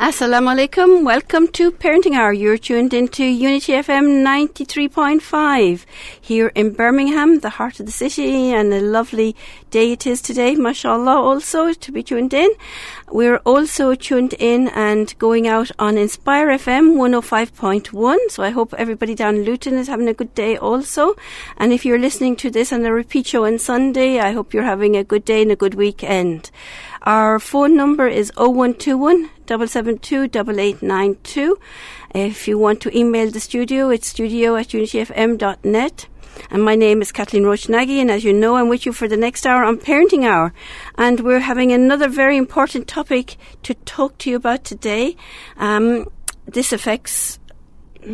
Assalamu alaikum. Welcome to Parenting Hour. You're tuned into Unity FM 93.5 here in Birmingham, the heart of the city, and a lovely day it is today, mashallah, also to be tuned in. We're also tuned in and going out on Inspire FM 105.1. So I hope everybody down in Luton is having a good day also. And if you're listening to this on a repeat show on Sunday, I hope you're having a good day and a good weekend. Our phone number is 0121 772 8892. If you want to email the studio, it's studio at unityfm.net. And my name is Kathleen Roach and as you know, I'm with you for the next hour on Parenting Hour. And we're having another very important topic to talk to you about today. Um, this affects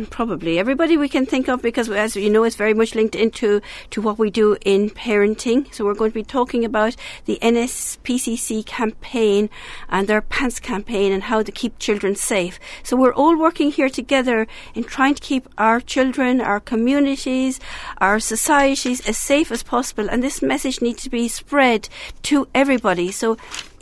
probably everybody we can think of because as you know it's very much linked into to what we do in parenting. So we're going to be talking about the NSPCC campaign and their pants campaign and how to keep children safe. So we're all working here together in trying to keep our children our communities our societies as safe as possible. And this message needs to be spread to everybody. So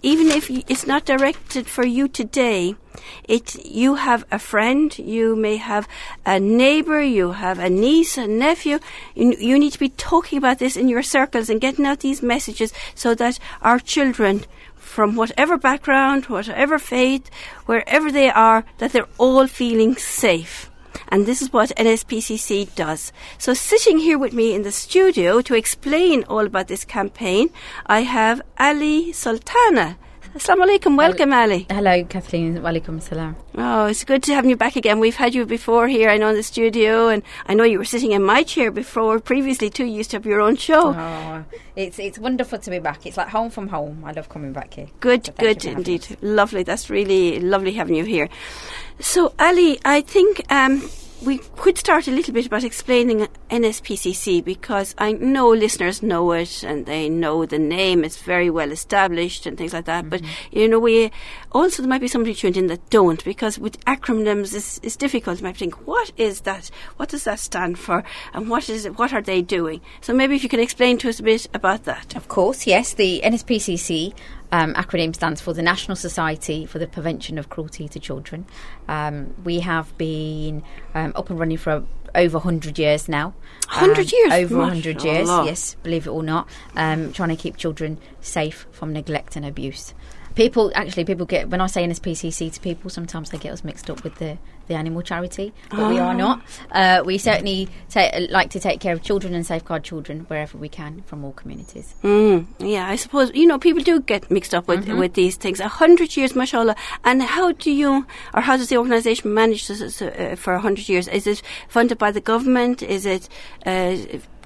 even if it's not directed for you today, it you have a friend, you may have a neighbor, you have a niece, a nephew. You, you need to be talking about this in your circles and getting out these messages so that our children from whatever background, whatever faith, wherever they are, that they're all feeling safe. And this is what NSPCC does. So sitting here with me in the studio to explain all about this campaign, I have Ali Sultana. Assalamu alaikum. Welcome, Ali. Hello, Kathleen. Walaikum salam. Oh, it's good to have you back again. We've had you before here, I know, in the studio, and I know you were sitting in my chair before. Previously, too, you used to have your own show. Oh, it's it's wonderful to be back. It's like home from home. I love coming back here. Good, good indeed. Lovely. That's really lovely having you here. So, Ali, I think um, we could start a little bit about explaining NSPCC because I know listeners know it and they know the name. It's very well established and things like that. Mm-hmm. But you know, we also there might be somebody tuned in that don't because with acronyms it's, it's difficult. You might think, what is that? What does that stand for? And what is it? What are they doing? So maybe if you can explain to us a bit about that. Of course, yes. The NSPCC um, acronym stands for the National Society for the Prevention of Cruelty to Children. Um, we have been um, up and running for over 100 years now. 100 um, years? Over 100 years, yes, believe it or not. Um, trying to keep children safe from neglect and abuse. People actually, people get when I say NSPCC to people, sometimes they get us mixed up with the the animal charity, but oh. we are ah. not. Uh, we certainly ta- like to take care of children and safeguard children wherever we can from all communities. Mm, yeah, I suppose you know people do get mixed up with mm-hmm. with these things. A hundred years, mashallah. And how do you, or how does the organisation manage this uh, for a hundred years? Is it funded by the government? Is it uh,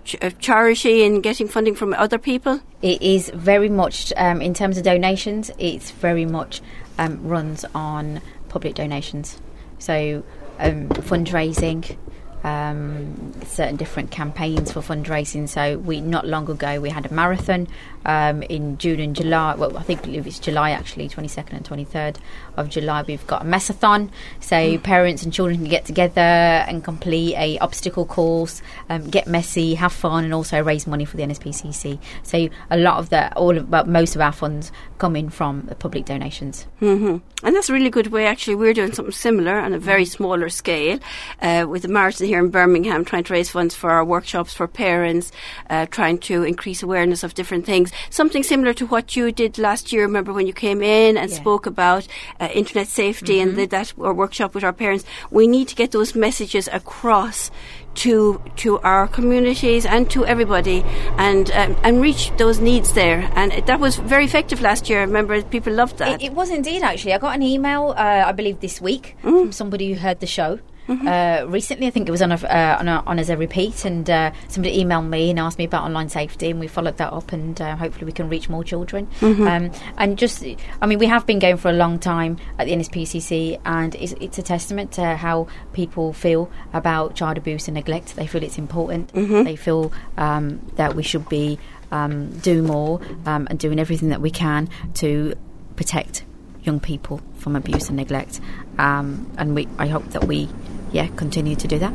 charity and getting funding from other people? It is very much, um, in terms of donations, it's very much um, runs on public donations. So um, fundraising, um, certain different campaigns for fundraising. So we not long ago we had a marathon um, in June and July. Well, I think it's July actually, 22nd and 23rd of July. We've got a messathon, so mm. parents and children can get together and complete a obstacle course, um, get messy, have fun, and also raise money for the NSPCC. So a lot of the, all of, well, most of our funds come in from public donations. Mm-hmm. And that's a really good way. Actually, we're doing something similar on a very smaller scale uh, with the marathon here in Birmingham, trying to raise funds for our workshops for parents, uh, trying to increase awareness of different things. Something similar to what you did last year. Remember when you came in and yeah. spoke about uh, internet safety mm-hmm. and did that workshop with our parents? We need to get those messages across to to our communities and to everybody and um, and reach those needs there and that was very effective last year I remember people loved that it, it was indeed actually I got an email uh, I believe this week mm. from somebody who heard the show Mm-hmm. Uh, recently, I think it was on a, uh, on, a, on as a repeat, and uh, somebody emailed me and asked me about online safety, and we followed that up, and uh, hopefully we can reach more children. Mm-hmm. Um, and just, I mean, we have been going for a long time at the NSPCC, and it's, it's a testament to how people feel about child abuse and neglect. They feel it's important. Mm-hmm. They feel um, that we should be um, doing more um, and doing everything that we can to protect young people from abuse and neglect. Um, and we, I hope that we yeah, continue to do that?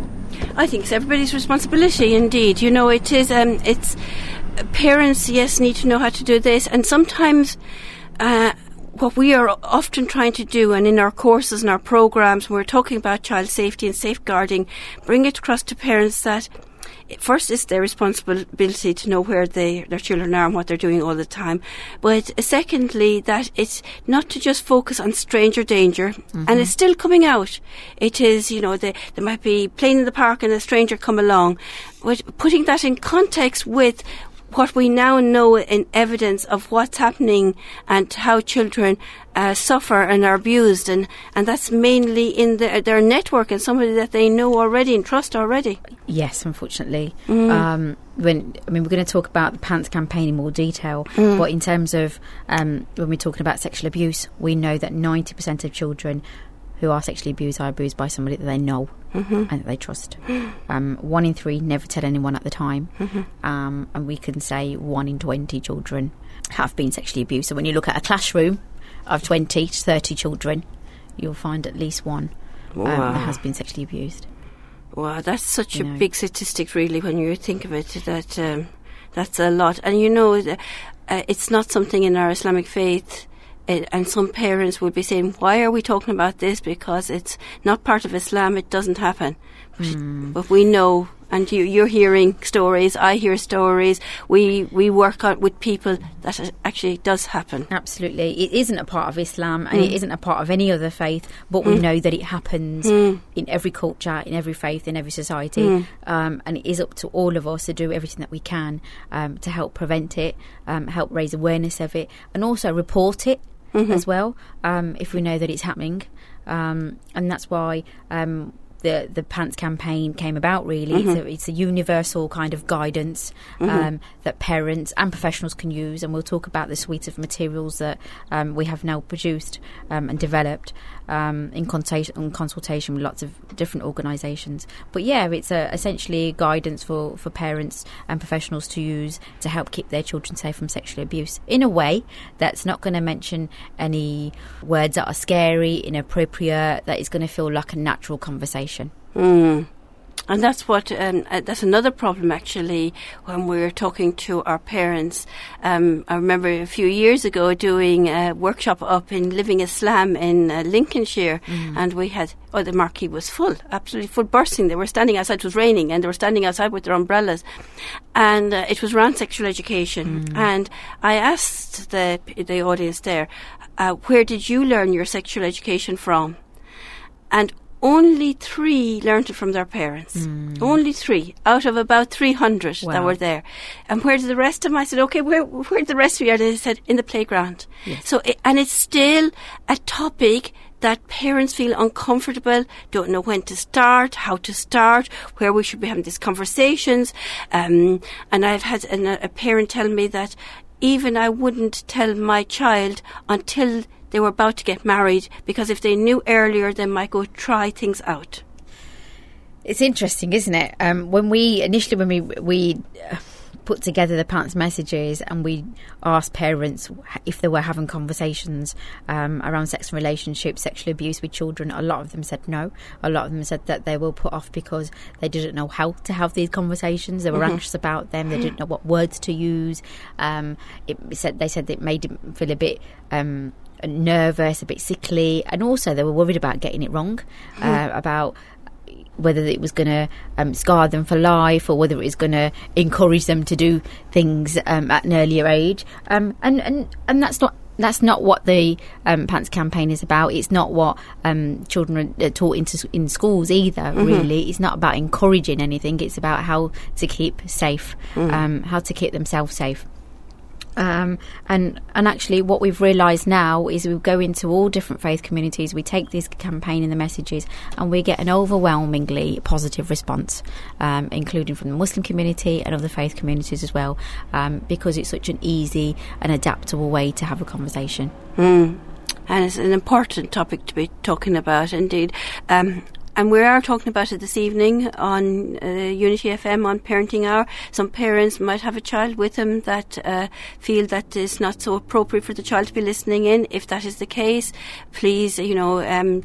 I think it's everybody's responsibility. Indeed, you know, it is. Um, it's parents. Yes, need to know how to do this, and sometimes. Uh, what we are often trying to do, and in our courses and our programs, when we're talking about child safety and safeguarding, bring it across to parents that first it's their responsibility to know where they, their children are and what they're doing all the time. But secondly, that it's not to just focus on stranger danger, mm-hmm. and it's still coming out. It is, you know, they, they might be playing in the park and a stranger come along. But putting that in context with what we now know in evidence of what's happening and how children uh, suffer and are abused, and, and that's mainly in the, their network and somebody that they know already and trust already. Yes, unfortunately. Mm. Um, when I mean, we're going to talk about the Pants campaign in more detail, mm. but in terms of um, when we're talking about sexual abuse, we know that 90% of children who are sexually abused are abused by somebody that they know mm-hmm. and that they trust. Um, one in three never tell anyone at the time, mm-hmm. um, and we can say one in 20 children have been sexually abused. So when you look at a classroom of 20 to 30 children, you'll find at least one um, wow. that has been sexually abused. Wow, that's such you a know. big statistic, really, when you think of it. That um, that's a lot, and you know, uh, it's not something in our Islamic faith it, and some parents would be saying, "Why are we talking about this? Because it's not part of Islam. It doesn't happen." But, mm. but we know, and you, you're hearing stories. I hear stories. We we work out with people that it actually does happen. Absolutely, it isn't a part of Islam, and mm. it isn't a part of any other faith. But we mm. know that it happens mm. in every culture, in every faith, in every society, mm. um, and it is up to all of us to do everything that we can um, to help prevent it, um, help raise awareness of it, and also report it mm-hmm. as well um, if we know that it's happening. Um, and that's why um, the the pants campaign came about. Really, mm-hmm. it's, a, it's, a, universal kind of guidance mm-hmm. um, that parents and professionals can use, and we'll talk about the suite of materials that um, we have now produced um, and developed um, in, consultation, in consultation with lots of different organisations. But yeah, it's a, essentially guidance for, for parents and professionals to use to help keep their children safe from sexual abuse in a way that's not going to mention any words that are scary, inappropriate, that is going to feel like a natural conversation. Mm. And that's what um, uh, that's another problem actually when we're talking to our parents. Um, I remember a few years ago doing a workshop up in Living Islam in uh, Lincolnshire, mm. and we had oh the marquee was full, absolutely full, bursting. They were standing outside. It was raining, and they were standing outside with their umbrellas, and uh, it was around sexual education. Mm. And I asked the the audience there, uh, "Where did you learn your sexual education from?" And only three learned it from their parents. Mm. Only three out of about 300 wow. that were there. And where did the rest of them? I said, okay, where, where did the rest of you? are?" They said, in the playground. Yes. So, it, and it's still a topic that parents feel uncomfortable, don't know when to start, how to start, where we should be having these conversations. Um, and I've had an, a parent tell me that even I wouldn't tell my child until they were about to get married because if they knew earlier, they might go try things out. It's interesting, isn't it? Um, when we initially, when we we uh, put together the parents' messages and we asked parents if they were having conversations um, around sex and relationships, sexual abuse with children, a lot of them said no. A lot of them said that they were put off because they didn't know how to have these conversations. They were mm-hmm. anxious about them. They didn't know what words to use. Um, it said they said it made them feel a bit. Um, nervous, a bit sickly, and also they were worried about getting it wrong, mm. uh, about whether it was going to um, scar them for life or whether it was going to encourage them to do things um, at an earlier age. Um, and, and, and that's not that's not what the um, Pants campaign is about. It's not what um, children are taught into, in schools either. Mm-hmm. Really, it's not about encouraging anything. It's about how to keep safe, mm. um, how to keep themselves safe. Um, and and actually, what we've realised now is we go into all different faith communities. We take this campaign and the messages, and we get an overwhelmingly positive response, um, including from the Muslim community and other faith communities as well, um, because it's such an easy and adaptable way to have a conversation. Mm. And it's an important topic to be talking about, indeed. Um, and we are talking about it this evening on uh, Unity FM on Parenting Hour. Some parents might have a child with them that uh, feel that it's not so appropriate for the child to be listening in. If that is the case, please, you know, um,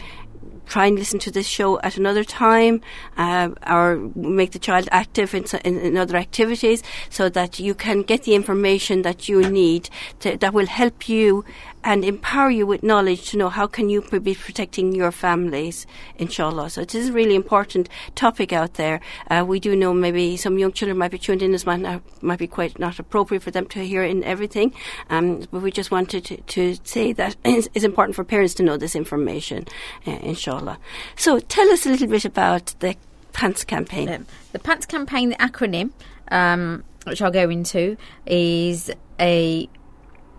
try and listen to this show at another time uh, or make the child active in, in, in, other activities so that you can get the information that you need to, that will help you and empower you with knowledge to know how can you be protecting your families, inshallah. So it is a really important topic out there. Uh, we do know maybe some young children might be tuned in as might, not, might be quite not appropriate for them to hear in everything, um, but we just wanted to, to say that it's, it's, important for parents to know this information, uh, inshallah. So tell us a little bit about the PANTS campaign. Um, the PANTS campaign, the acronym, um, which I'll go into, is a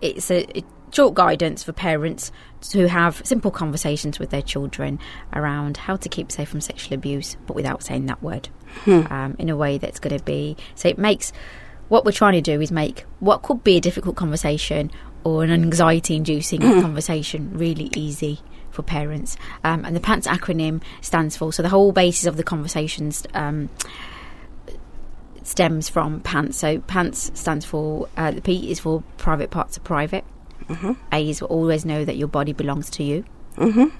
it's a short guidance for parents to have simple conversations with their children around how to keep safe from sexual abuse, but without saying that word, hmm. um, in a way that's going to be so it makes what we're trying to do is make what could be a difficult conversation or an anxiety-inducing hmm. conversation really easy for parents. Um, and the PANTS acronym stands for so the whole basis of the conversations. Um, stems from PANTS. So PANTS stands for uh, the P is for private parts of private. Mm-hmm. A is always know that your body belongs to you. Mm-hmm.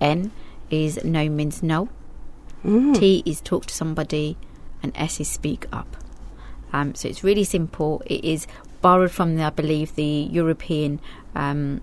N is no means no. Mm. T is talk to somebody, and S is speak up. Um, so it's really simple. It is borrowed from, the, I believe, the European um,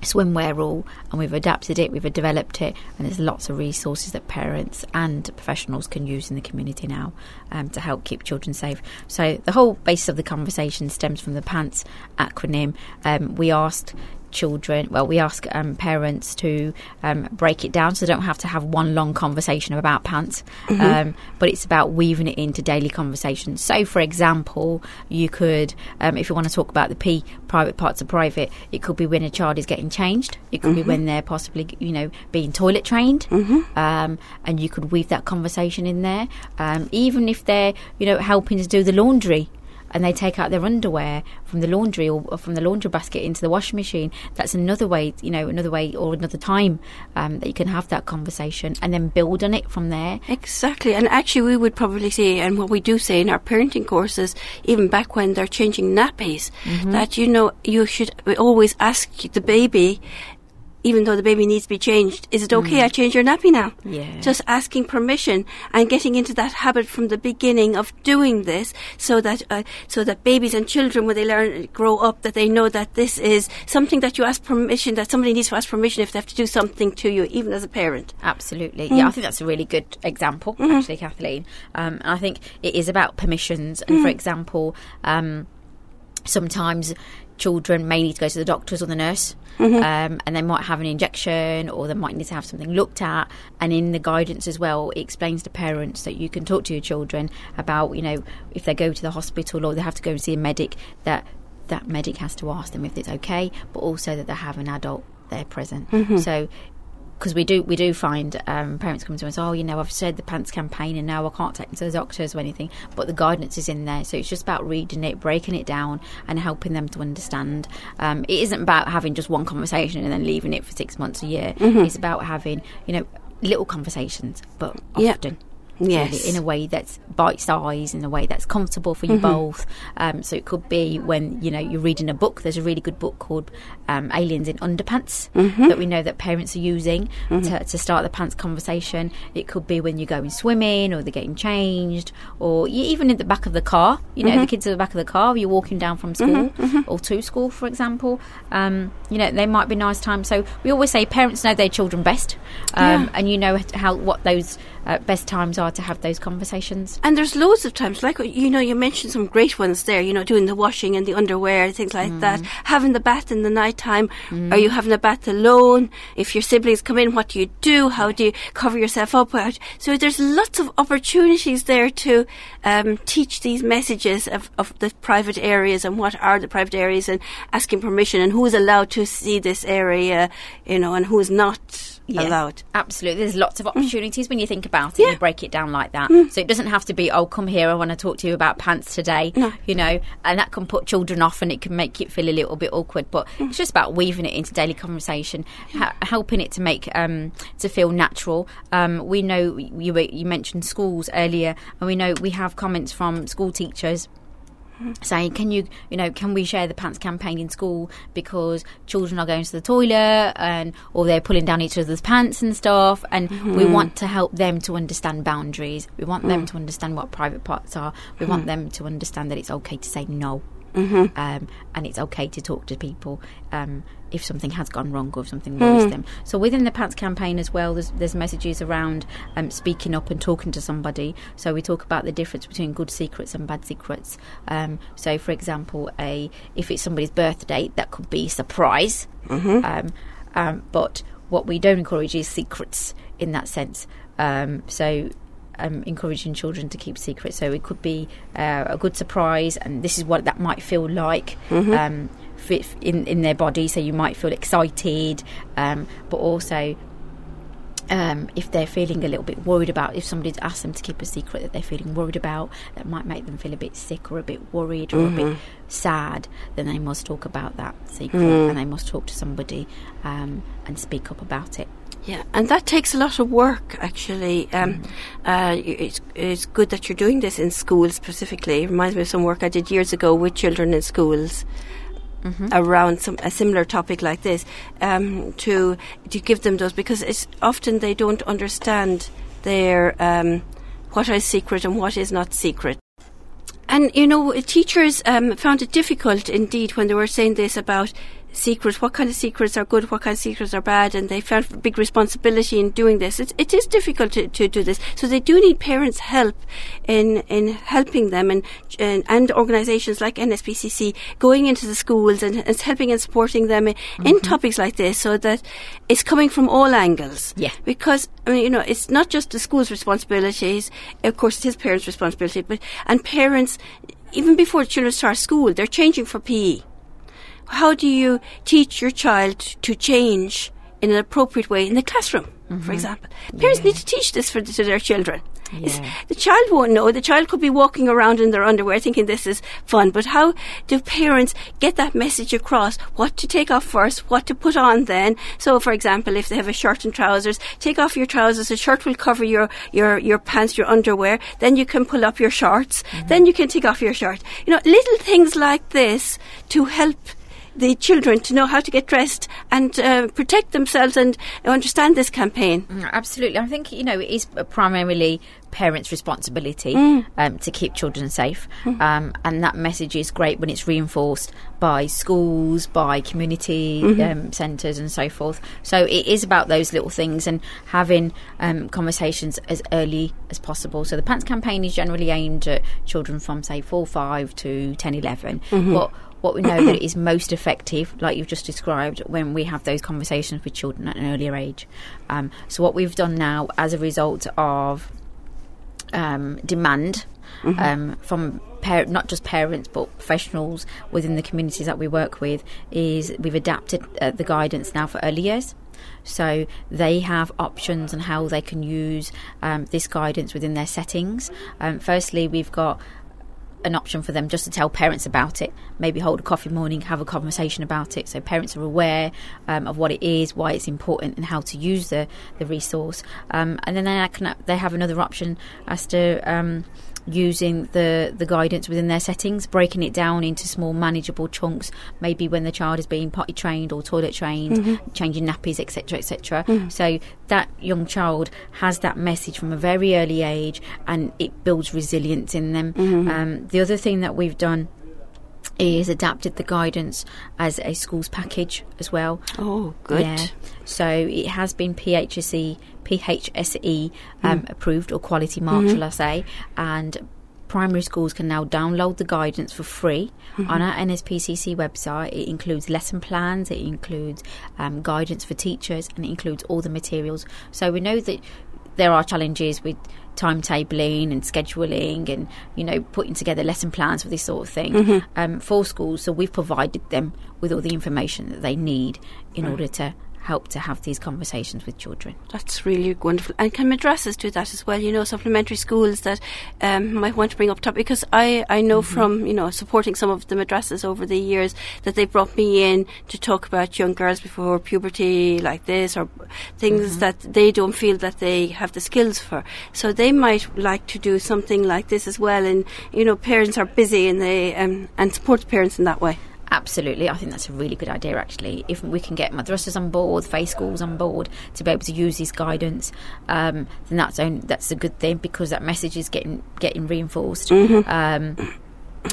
swimwear rule and we've adapted it, we've developed it, and there's lots of resources that parents and professionals can use in the community now um, to help keep children safe. So the whole basis of the conversation stems from the PANTS acronym. Um, we asked children, well, we ask um, parents to um, break it down so they don't have to have one long conversation about PANTS, mm-hmm. um, but it's about weaving it into daily conversations. So, for example, you could, um, if you want to talk about the P, private parts of private, it could be when a child is getting changed, it could mm-hmm. be when they're possibly, you know, being toilet trained, mm-hmm. Um, and you could weave that conversation in there. Um, even if they're, you know, helping to do the laundry and they take out their underwear from the laundry or, from the laundry basket into the washing machine, that's another way, you know, another way or another time um, that you can have that conversation and then build on it from there. Exactly. And actually, we would probably say, and what we do say in our parenting courses, even back when they're changing nappies, mm-hmm. that, you know, you should always ask the baby even though the baby needs to be changed, is it okay? Mm. I change your nappy now. Yeah. Just asking permission and getting into that habit from the beginning of doing this, so that uh, so that babies and children, when they learn grow up, that they know that this is something that you ask permission, that somebody needs to ask permission if they have to do something to you, even as a parent. Absolutely. Mm. Yeah, I think that's a really good example, mm-hmm. actually, Kathleen. Um, I think it is about permissions, and mm. for example. Um, sometimes children may need to go to the doctors or the nurse, mm-hmm. um, and they might have an injection or they might need to have something looked at. And in the guidance as well, it explains to parents that you can talk to your children about, you know, if they go to the hospital or they have to go and see a medic, that that medic has to ask them if it's okay, but also that they have an adult there present. Mm-hmm. So because we do we do find um, parents come to us, oh, you know, I've said the PANTS campaign and now I can't take them to the doctors or anything, but the guidance is in there. So it's just about reading it, breaking it down, and helping them to understand. Um, it isn't about having just one conversation and then leaving it for six months a year. Mm-hmm. It's about having, you know, little conversations, but often. Yes. Really, in a way that's bite sized, in a way that's comfortable for you mm-hmm. both. Um, so it could be when you know you're reading a book. There's a really good book called um, Aliens in Underpants mm-hmm. that we know that parents are using mm-hmm. to, to start the pants conversation. It could be when you're going swimming or they're getting changed, or even in the back of the car. You know, the mm-hmm. kids at the back of the car. You're walking down from school mm-hmm. Mm-hmm. or to school, for example. Um, you know, they might be nice times. So we always say parents know their children best, um, yeah. and you know how what those uh, best times are to have those conversations. And there's loads of times, like you know, you mentioned some great ones there. You know, doing the washing and the underwear, things like mm. that. Having the bath in the night time. Mm. Are you having a bath alone? If your siblings come in, what do you do? How do you cover yourself up? So there's lots of opportunities there to um, teach these messages of, of the private areas and what are the private areas and asking permission and who is allowed to see this area, you know, and who is not yeah, allowed. Absolutely. There's lots of mm. opportunities mm. when you think about it yeah. and you break it down like that. Mm. So it doesn't have to be, oh, come here, I want to talk to you about PANTS today. No. You know, and that can put children off and it can make it feel a little bit awkward. But mm. it's just about weaving it into daily conversation, ha- helping it to make, um, to feel natural. Um, we know you, you mentioned schools earlier, and we know we have comments from school teachers saying, "Can you, you know, can we share the PANTS campaign in school because children are going to the toilet and or they're pulling down each other's pants and stuff, and mm-hmm. we want to help them to understand boundaries. We want mm. them to understand what private parts are. We mm. want them to understand that it's okay to say no." Um, and it's okay to talk to people um, if something has gone wrong or if something worries them. So within the Pants campaign as well, there's, there's messages around um, speaking up and talking to somebody. So we talk about the difference between good secrets and bad secrets. Um, so for example, a if it's somebody's birthday, that could be a surprise. Um, um, but what we don't encourage is secrets in that sense. Um, so um, encouraging children to keep secrets. So it could be uh, a good surprise, and this is what that might feel like. Um, fit in in their body, so you might feel excited, um, but also um, if they're feeling a little bit worried about, if somebody's asked them to keep a secret that they're feeling worried about, that might make them feel a bit sick or a bit worried or a bit sad, then they must talk about that secret and they must talk to somebody um, and speak up about it. Yeah, and that takes a lot of work, actually. Um, uh, it's, it's good that you're doing this in schools specifically. It reminds me of some work I did years ago with children in schools. Around some a similar topic like this, um, to to give them those because it's often they don't understand their um, what is secret and what is not secret. And you know, teachers um, found it difficult indeed when they were saying this about secrets. What kind of secrets are good? What kind of secrets are bad? And they felt big responsibility in doing this. It's, it is difficult to, to do this, so they do need parents' help in in helping them, and and, and organisations like NSPCC going into the schools and, and helping and supporting them in, in mm-hmm. topics like this, so that it's coming from all angles. Yeah. because I mean, you know, it's not just the school's responsibilities. Of course, it is parents' responsibility, but and parents, even before children start school, they're changing for PE. How do you teach your child to change in an appropriate way in the classroom, for mm-hmm. example? Parents need to teach this for, to their children. Yeah. the child won't know. The child could be walking around in their underwear thinking this is fun. But how do parents get that message across? What to take off first, what to put on then? So, for example, if they have a shirt and trousers, take off your trousers. The shirt will cover your, your, your pants, your underwear. Then you can pull up your shorts. Mm-hmm. Then you can take off your shirt. You know, little things like this to help the children to know how to get dressed and uh, protect themselves and understand this campaign. Mm, Absolutely. I think, you know, it is primarily parents' responsibility um, to keep children safe. Um, and that message is great when it's reinforced by schools, by community um, centres, and so forth. So it is about those little things and having um, conversations as early as possible. So the Pants campaign is generally aimed at children from, say, 4, 5 to 10, 11. But what we know that is most effective, like you've just described, when we have those conversations with children at an earlier age. Um, so what we've done now, as a result of um, demand um, from par- not just parents but professionals within the communities that we work with, is we've adapted uh, the guidance now for early years. So they have options on how they can use um, this guidance within their settings. Um, firstly, we've got an option for them just to tell parents about it. Maybe hold a coffee morning, have a conversation about it, so parents are aware um, of what it is, why it's important, and how to use the the resource. Um, and then they can they have another option as to um, using the the guidance within their settings, breaking it down into small manageable chunks. Maybe when the child is being potty trained or toilet trained, mm-hmm. changing nappies, etc., etc. Mm. So that young child has that message from a very early age, and it builds resilience in them. Mm-hmm. Um, the other thing that we've done is adapted the guidance as a schools package as well. Oh, good. Yeah. So it has been PHSE, PHSE um, approved or quality mark, shall I say, and primary schools can now download the guidance for free on our NSPCC website. It includes lesson plans, it includes um, guidance for teachers, and it includes all the materials. So we know that there are challenges with timetabling and scheduling and you know putting together lesson plans for this sort of thing um, for schools. So we've provided them with all the information that they need in order to help to have these conversations with children That's really wonderful. And can madrasas do that as well? You know, supplementary schools that um, might want to bring up top because I, I know from you know supporting some of the madrasas over the years that they brought me in to talk about young girls before puberty like this or things that they don't feel that they have the skills for. So they might like to do something like this as well. And you know, parents are busy and they um, and support the parents in that way. Absolutely, I think that's a really good idea. Actually, if we can get madrasas on board, faith schools on board to be able to use this guidance, um, then that's only, that's a good thing because that message is getting getting reinforced. Um,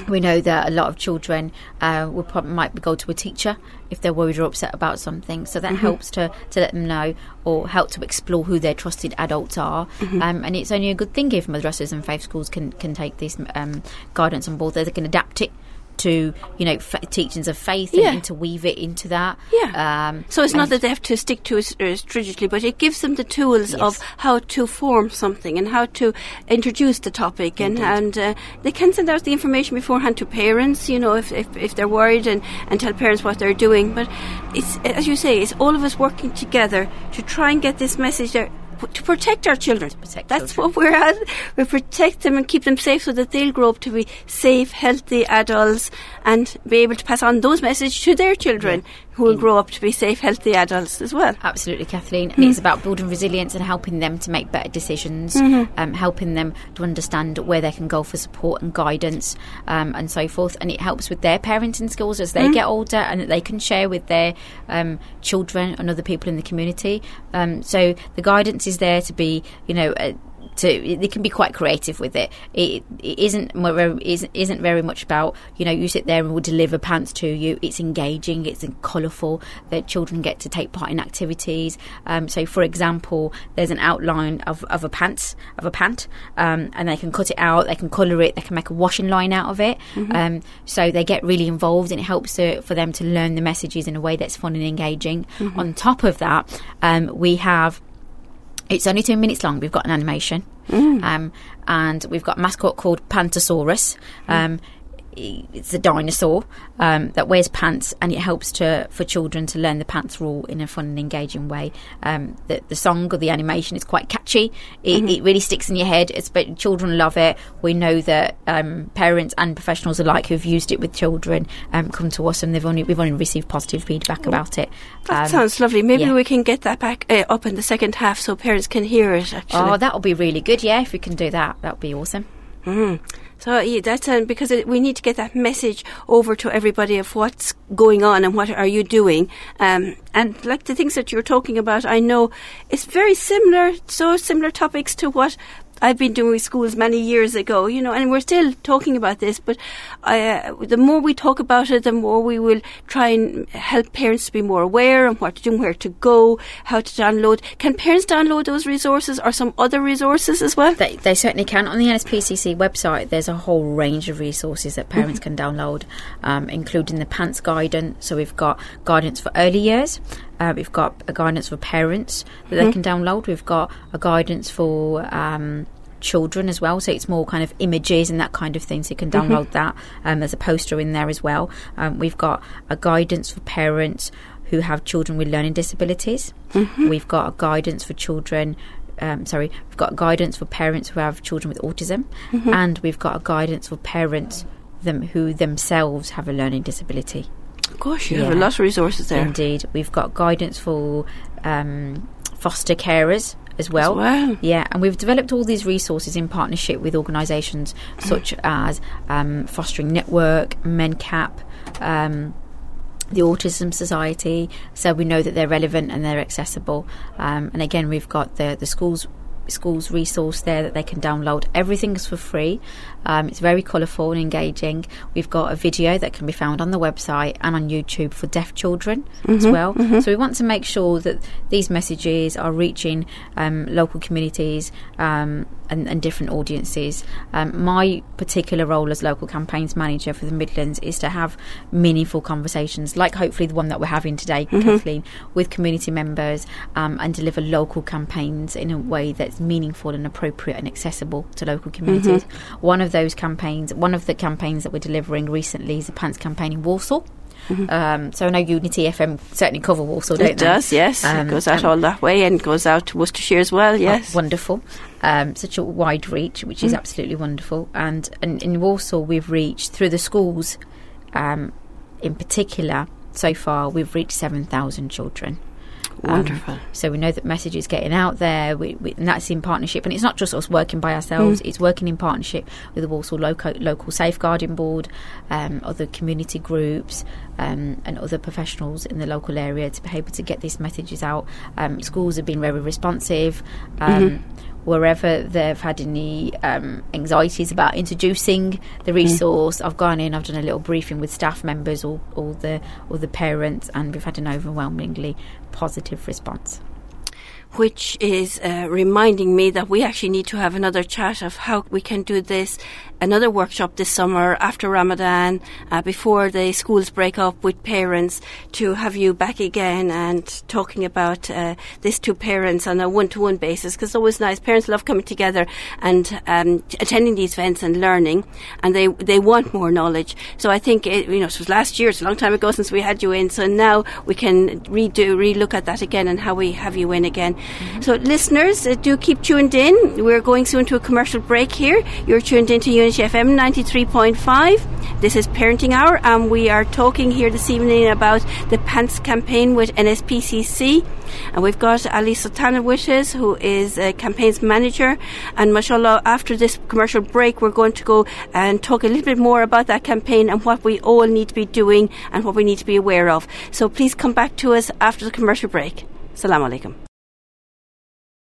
we know that a lot of children uh, will probably might go to a teacher if they're worried or upset about something. So that helps to, to let them know or help to explore who their trusted adults are. Um, and it's only a good thing if madrasas and faith schools can, can take this um, guidance on board. They can adapt it to, you know, fa- teachings of faith Yeah. and interweave it into that. Yeah. Um, So it's not that they have to stick to it uh, stringently, but it gives them the tools Yes. of how to form something and how to introduce the topic, and and uh, they can send out the information beforehand to parents, you know, if if, if they're worried, and, and tell parents what they're doing. But it's as you say, it's all of us working together to try and get this message there. To protect our children. protect That's children. what we're at. We protect them and keep them safe so that they'll grow up to be safe, healthy adults and be able to pass on those messages to their children who will grow up to be safe, healthy adults as well. Absolutely, Kathleen. And it's about building resilience and helping them to make better decisions, um, helping them to understand where they can go for support and guidance um, and so forth. And it helps with their parenting skills as they get older and that they can share with their um, children and other people in the community. Um, so the guidance is there to be, you know, uh, to they can be quite creative with it. It, it isn't isn't isn't very much about you know you sit there and we'll deliver pants to you. It's engaging. It's colourful. That children get to take part in activities. Um, so, for example, there's an outline of, of a pants of a pant, um, and they can cut it out. They can colour it. They can make a washing line out of it. Um, so they get really involved, and it helps to, for them to learn the messages in a way that's fun and engaging. On top of that, um, we have it's only two minutes long. We've got an animation, um, and we've got a mascot called Pantosaurus. Um, i- it's a dinosaur um, that wears pants, and it helps to for children to learn the pants rule in a fun and engaging way. Um, the, the song or the animation is quite catchy. It, it really sticks in your head. It's but children love it. We know that um, parents and professionals alike who've used it with children um, come to us, and they've only we've only received positive feedback about it. That Um, sounds lovely. Maybe yeah. we can get that back uh, up in the second half so parents can hear it. Actually, Oh, that'll be really good. Yeah, if we can do that, that'll be awesome. Mm. So yeah, that's uh, because it, we need to get that message over to everybody of what's going on and what are you doing. Um, and like the things that you're talking about, I know it's very similar, so similar topics to what I've been doing schools many years ago. You know, and we're still talking about this. But uh, the more we talk about it, the more we will try and help parents to be more aware and what to do, where to go, how to download. Can parents download those resources or some other resources as well? They, they certainly can. On the NSPCC website, there's a whole range of resources that parents can download, um, including the PANTS guidance. So we've got guidance for early years. Uh, we've got a guidance for parents that they can download. We've got a guidance for um, children as well. So it's more kind of images and that kind of thing. So you can download that. Um, there's a poster in there as well. Um, we've got a guidance for parents who have children with learning disabilities. We've got a guidance for children um, sorry, we've got guidance for parents who have children with autism, and we've got a guidance for parents them who themselves have a learning disability. Gosh, you have a lot of resources there. Indeed, we've got guidance for um, foster carers as well. well. Yeah, and we've developed all these resources in partnership with organisations such as um, Fostering Network, MenCap. Um, the Autism Society, so we know that they're relevant and they're accessible. Um, and again, we've got the the schools schools resource there that they can download. Everything's for free. Um, it's very colourful and engaging. We've got a video that can be found on the website and on YouTube for deaf children as well. So we want to make sure that these messages are reaching um, local communities um, and, and different audiences. Um, my particular role as local campaigns manager for the Midlands is to have meaningful conversations, like hopefully the one that we're having today, Kathleen, with community members um, and deliver local campaigns in a way that's meaningful and appropriate and accessible to local communities. One of those campaigns, one of the campaigns that we're delivering recently is a pants campaign in Walsall. Um, so I know Unity FM certainly cover Walsall, don't It they? does, yes. Um, it goes out um, all that way and goes out to Worcestershire as well, Oh, yes. wonderful. Um, such a wide reach, which Mm. is absolutely wonderful. And, and in Walsall, we've reached through the schools, um, in particular, so far we've reached seven thousand Um, Wonderful. so we know that message is getting out there, we, we, and that's in partnership. And it's not just us working by ourselves; Mm. it's working in partnership with the Walsall local, local safeguarding board, um, other community groups, um, and other professionals in the local area to be able to get these messages out. Um, schools have been very responsive. Um, wherever they've had any um, anxieties about introducing the resource, mm. I've gone in, I've done a little briefing with staff members, all, all the all the parents, and we've had an overwhelmingly positive response which is uh, reminding me that we actually need to have another chat of how we can do this another workshop this summer after Ramadan, uh, before the schools break up with parents, to have you back again and talking about uh, this to parents on a one-to-one basis. Because it's always nice. Parents love coming together and um, attending these events and learning, and they they want more knowledge. So I think it, you know it was last year. It's a long time ago since we had you in. So now we can redo, relook at that again and how we have you in again. Mm-hmm. So listeners, uh, do keep tuned in. We're going soon to a commercial break here. You're tuned into Unity FM 93.5. This is Parenting Hour, and we are talking here this evening about the PANTS campaign with NSPCC. And we've got Ali Sultana with us, who is a campaigns manager. And mashallah, after this commercial break, we're going to go and talk a little bit more about that campaign and what we all need to be doing and what we need to be aware of. So please come back to us after the commercial break. Assalamu alaikum.